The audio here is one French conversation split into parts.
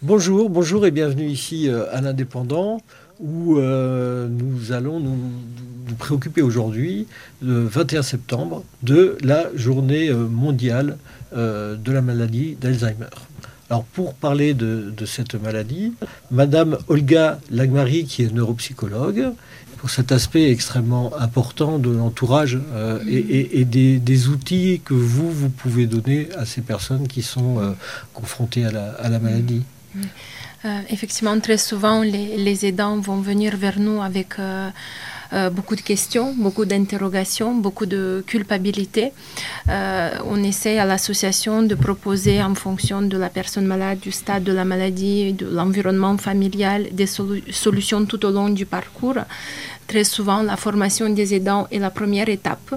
Bonjour, bonjour et bienvenue ici euh, à l'Indépendant où euh, nous allons nous, préoccuper aujourd'hui, le 21 septembre, de la journée euh, mondiale de la maladie d'Alzheimer. Alors pour parler de, cette maladie, Madame Olga Lagmari, qui est neuropsychologue, pour cet aspect extrêmement important de l'entourage et, des, outils que vous, vous pouvez donner à ces personnes qui sont confrontées à la maladie. Euh, effectivement, très souvent, les, aidants vont venir vers nous avec euh, euh, beaucoup de questions, beaucoup d'interrogations, beaucoup de culpabilité. on essaie à l'association de proposer en fonction de la personne malade, du stade de la maladie, de l'environnement familial, des solutions tout au long du parcours. Très souvent, la formation des aidants est la première étape.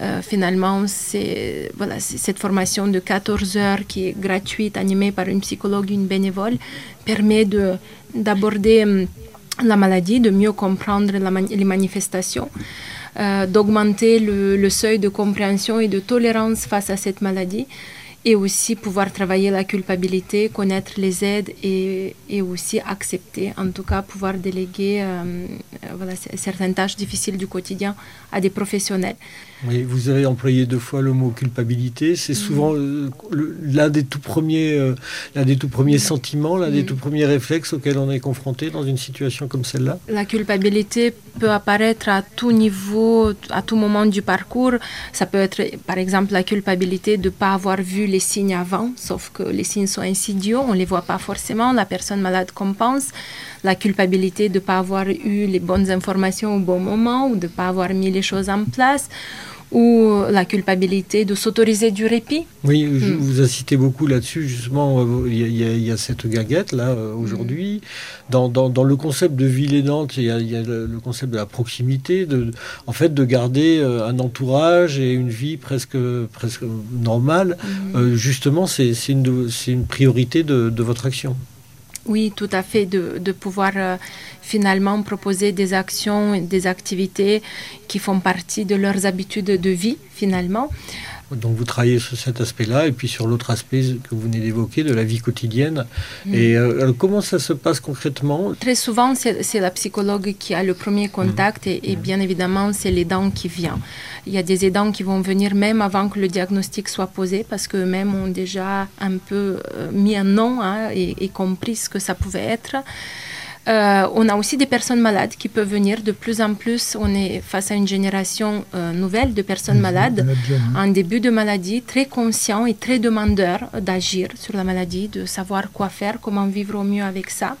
Euh, finalement, c'est voilà, cette formation de 14 heures qui est gratuite, animée par une psychologue, une bénévole, permet d'aborder hum, la maladie, de mieux comprendre les manifestations, euh, d'augmenter le, le, seuil de compréhension et de tolérance face à cette maladie et aussi pouvoir travailler la culpabilité, connaître les aides et, et aussi accepter, en tout cas pouvoir déléguer euh, voilà, certaines tâches difficiles du quotidien à des professionnels. Oui, vous avez employé deux fois le mot culpabilité. C'est souvent euh, l'un des tout premiers, euh, l'un des tout premiers sentiments, l'un des tout premiers réflexes auxquels on est confronté dans une situation comme celle-là. La culpabilité peut apparaître à tout niveau, à tout moment du parcours. Ça peut être, par exemple, la culpabilité de ne pas avoir vu les signes avant, sauf que les signes sont insidieux, on ne les voit pas forcément. La personne malade compense. La culpabilité de ne pas avoir eu les bonnes informations au bon moment ou de ne pas avoir mis les choses en place ou la culpabilité de s'autoriser du répit. Oui, je, hmm. vous incitez beaucoup là-dessus, justement, euh, il y, a cette gaguette là euh, aujourd'hui. Hmm. Dans, le concept de ville aidante, il y a, le, concept de la proximité, de, en fait de garder euh, un entourage et une vie presque, presque normale. Hmm. justement, c'est une, une, priorité de votre action. Oui, tout à fait, de, pouvoir euh, finalement proposer des actions des activités qui font partie de leurs habitudes de vie finalement. Donc vous travaillez sur cet aspect-là et puis sur l'autre aspect que vous venez d'évoquer de la vie quotidienne. Mm. Et euh, comment ça se passe concrètement? Très souvent, c'est la psychologue qui a le premier contact et, et, mm. bien évidemment, c'est l'aidant qui vient. Il y a des aidants qui vont venir même avant que le diagnostic soit posé parce qu'eux-mêmes ont déjà un peu euh, mis un nom hein, et, compris ce que ça pouvait être. Euh, on a aussi des personnes malades qui peuvent venir. De plus en plus, on est face à une génération euh, nouvelle de personnes malades en début de maladie, très conscients et très demandeurs d'agir sur la maladie, de savoir quoi faire, comment vivre au mieux avec ça.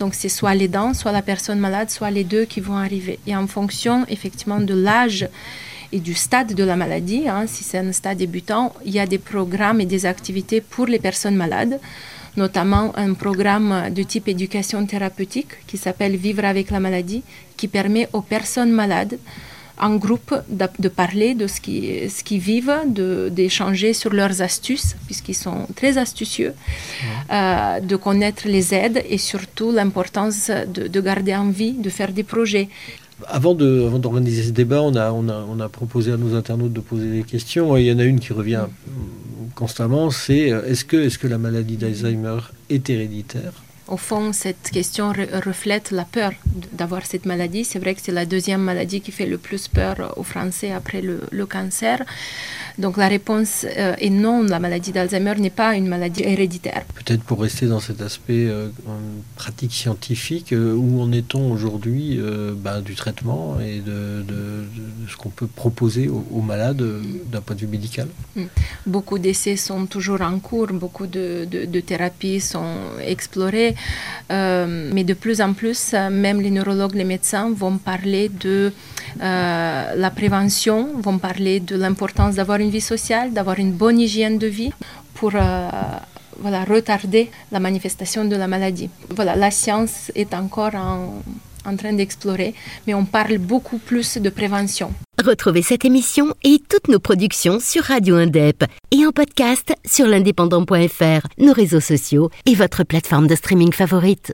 Donc c'est soit les dents, soit la personne malade, soit les deux qui vont arriver. Et en fonction effectivement de l'âge et du stade de la maladie, hein, si c'est un stade débutant, il y a des programmes et des activités pour les personnes malades notamment un programme de type éducation thérapeutique qui s'appelle Vivre avec la maladie, qui permet aux personnes malades en groupe de, parler de ce qu'ils ce qui vivent, d'échanger sur leurs astuces, puisqu'ils sont très astucieux, euh, de connaître les aides et surtout l'importance de, de, garder en vie, de faire des projets. Avant d'organiser ce débat, on a, on, a, on a proposé à nos internautes de poser des questions. il y en a une qui revient constamment, c'est euh, est-ce que, est que la maladie d'Alzheimer est héréditaire? Au fond, cette question reflète la peur d'avoir cette maladie. C'est vrai que c'est la deuxième maladie qui fait le plus peur aux Français après le, cancer. Donc la réponse euh, est non, la maladie d'Alzheimer n'est pas une maladie héréditaire. Peut-être pour rester dans cet aspect euh, pratique scientifique, euh, où en est-on aujourd'hui ben, du traitement et de, ce qu'on peut proposer aux, malades d'un point de vue médical? Mm. Beaucoup d'essais sont toujours en cours, beaucoup de, de thérapies sont explorées. Euh, mais de plus en plus, même les neurologues, les médecins vont parler de euh, la prévention, vont parler de l'importance d'avoir une vie sociale, d'avoir une bonne hygiène de vie pour euh, voilà, retarder la manifestation de la maladie. Voilà, la science est encore en, en train d'explorer, mais on parle beaucoup plus de prévention. Retrouvez cette émission et toutes nos productions sur Radio Indep et en podcast sur l'indépendant.fr, nos réseaux sociaux et votre plateforme de streaming favorite.